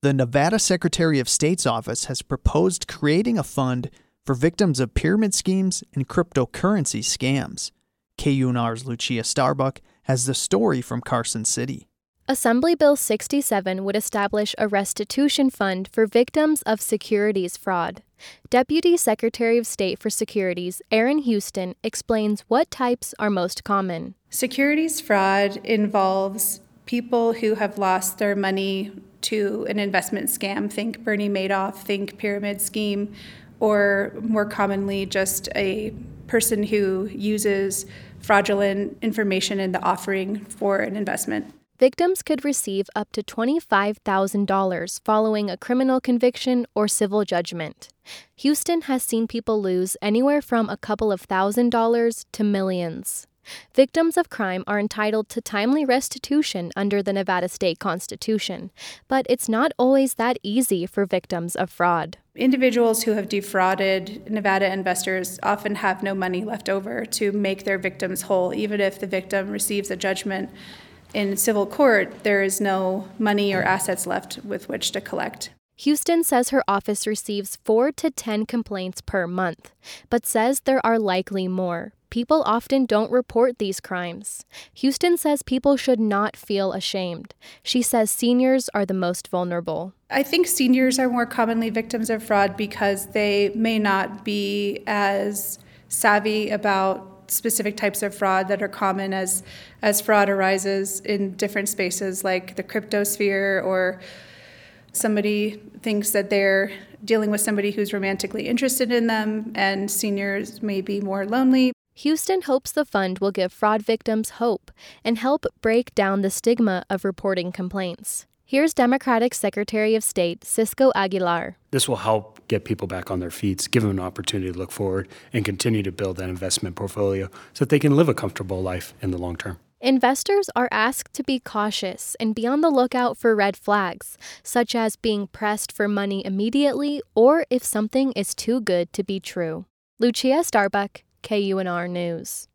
The Nevada Secretary of State's office has proposed creating a fund for victims of pyramid schemes and cryptocurrency scams. KUNR's Lucia Starbuck has the story from Carson City. Assembly Bill 67 would establish a restitution fund for victims of securities fraud. Deputy Secretary of State for Securities Erin Houston explains what types are most common. Securities fraud involves people who have lost their money to an investment scam. Think Bernie Madoff, think pyramid scheme, or more commonly, just a person who uses fraudulent information in the offering for an investment. Victims could receive up to $25,000 following a criminal conviction or civil judgment. Houston has seen people lose anywhere from a couple of thousand dollars to millions. Victims of crime are entitled to timely restitution under the Nevada State Constitution, but it's not always that easy for victims of fraud. Individuals who have defrauded Nevada investors often have no money left over to make their victims whole, even if the victim receives a judgment in civil court, there is no money or assets left with which to collect. Houston says her office receives 4 to 10 complaints per month, but says there are likely more. People often don't report these crimes. Houston says people should not feel ashamed. She says seniors are the most vulnerable. I think seniors are more commonly victims of fraud because they may not be as savvy about specific types of fraud that are common as as fraud arises in different spaces like the crypto sphere or somebody thinks that they're dealing with somebody who's romantically interested in them and seniors may be more lonely Houston hopes the fund will give fraud victims hope and help break down the stigma of reporting complaints. Here's Democratic Secretary of State Cisco Aguilar. This will help get people back on their feet, give them an opportunity to look forward and continue to build that investment portfolio so that they can live a comfortable life in the long term. Investors are asked to be cautious and be on the lookout for red flags, such as being pressed for money immediately or if something is too good to be true. Lucia Starbuck, KUNR News.